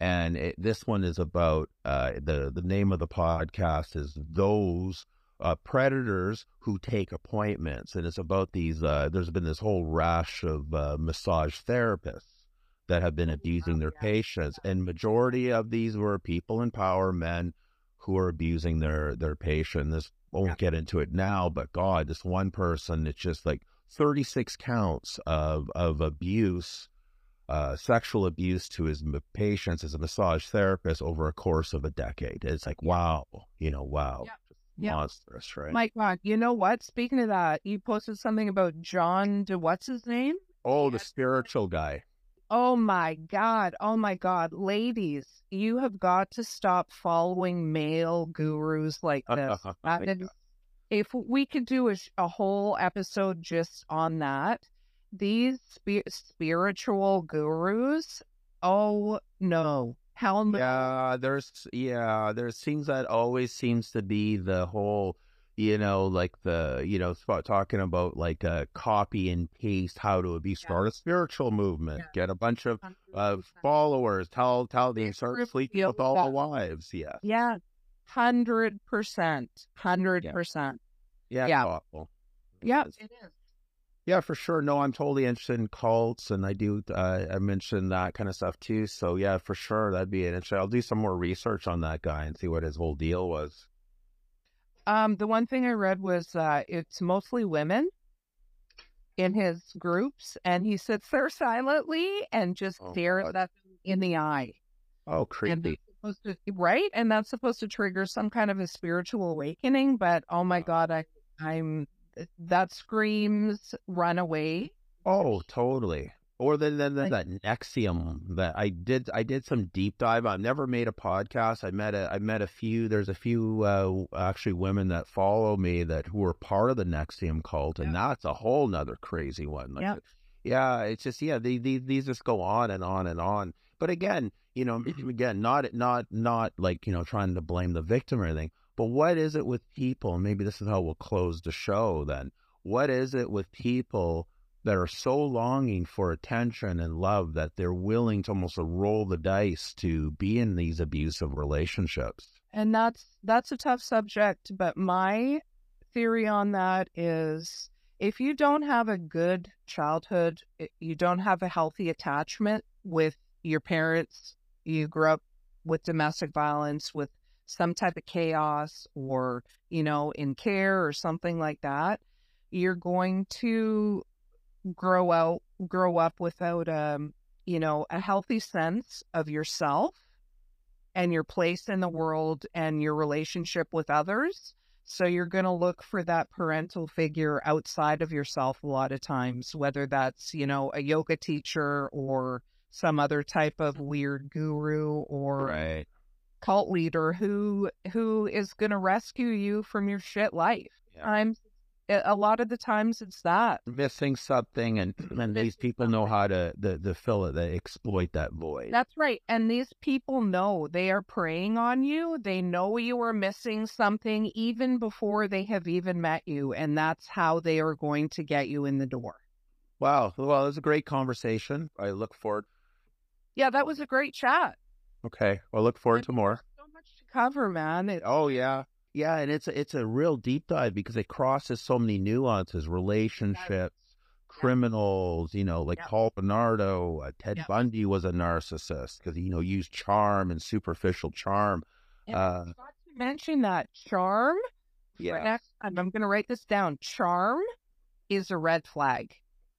S1: and it, this one is about uh, the the name of the podcast is those. Uh, predators who take appointments, and it's about these. Uh, there's been this whole rash of uh, massage therapists that have been abusing their patients, and majority of these were people in power, men who are abusing their their patient. This won't
S2: Yeah.
S1: get into it now, but God, this one person, it's just like 36 counts of of abuse, uh, sexual abuse to his patients as a massage therapist over a course of a decade. It's like wow, you know, wow,
S2: Yeah.
S1: monstrous, right?
S2: my God, you know what? Speaking of that, you posted something about John de what's his name?
S1: oh, the spiritual guy.
S2: Oh my God. Oh my God. Ladies, you have got to stop following male gurus like this. That is- if we could do a, a whole episode just on that, these spi- spiritual gurus, oh no. Hell no.
S1: Yeah, there's yeah, there seems that always seems to be the whole, you know, like the you know sp- talking about like uh, copy and paste how to be start a spiritual movement,
S2: Yeah.
S1: get a bunch of of followers, tell tell them start sleeping with all
S2: that-
S1: the wives. Yeah,
S2: Yeah. Hundred percent. Hundred percent.
S1: Yeah,
S2: Yeah.
S1: it's awful.
S2: Yeah,
S1: It's- Yeah, for sure. No, I'm totally interested in cults, and I do. Uh, I mentioned that kind of stuff too. So yeah, for sure, that'd be interesting. I'll do some more research on that guy and see what his whole deal was.
S2: Um, the one thing I read was uh, it's mostly women in his groups, and he sits there silently and just
S1: Oh,
S2: stares
S1: God.
S2: at them in the eye.
S1: Oh,
S2: And
S1: creepy.
S2: that's supposed to, right? And that's supposed to trigger some kind of a spiritual awakening. But oh my
S1: Wow.
S2: God, I, I'm that screams run away.
S1: Oh, totally. Or then then,
S2: Like-
S1: that NXIVM that I did I did some deep dive. I've never made a podcast. I met a I met a few. There's a few uh, actually women that follow me that who are part of the NXIVM cult, and that's a whole nother crazy one. Like,
S2: Yeah.
S1: yeah. It's just yeah. These these these just go on and on and on. But again, you know, again, not not not like you know trying to blame the victim or anything. But what is it with people? Maybe this is how we'll close the show. Then what is it with people? that are so longing for attention and love that they're willing to almost roll the dice to be in these abusive relationships.
S2: And that's that's a tough subject, but my theory on that is if you don't have a good childhood, you don't have a healthy attachment with your parents, you grew up with domestic violence, with some type of chaos or, you know, in care or something like that, you're going to grow out grow up without um, you know, a healthy sense of yourself and your place in the world and your relationship with others. So you're going to look for that parental figure outside of yourself a lot of times, whether that's, you know, a yoga teacher or some other type of weird guru or
S1: Right.
S2: Cult leader who who is going to rescue you from your shit life.
S1: Yeah.
S2: I'm a lot of the times it's that.
S1: Missing something, and, and these people know how to the, the fill it, they exploit that void.
S2: That's right. And these people know they are preying on you. They know you are missing something even before they have even met you. And that's how they are going to get you in the door.
S1: wow. Well, it was a great conversation. I look forward
S2: Yeah, that was a great chat.
S1: Okay. Well, look forward
S2: And
S1: to more.
S2: So much to cover, man. It,
S1: Oh yeah. Yeah, and it's a, it's a real deep dive because it crosses so many nuances, relationships, criminals, you know, like
S2: Yep.
S1: Paul Bernardo, uh, Ted. Bundy was a narcissist because you know used charm and superficial charm.
S2: and
S1: Uh,
S2: to mention that charm.
S1: Yeah.
S2: I'm going to write this down. Charm is a red flag.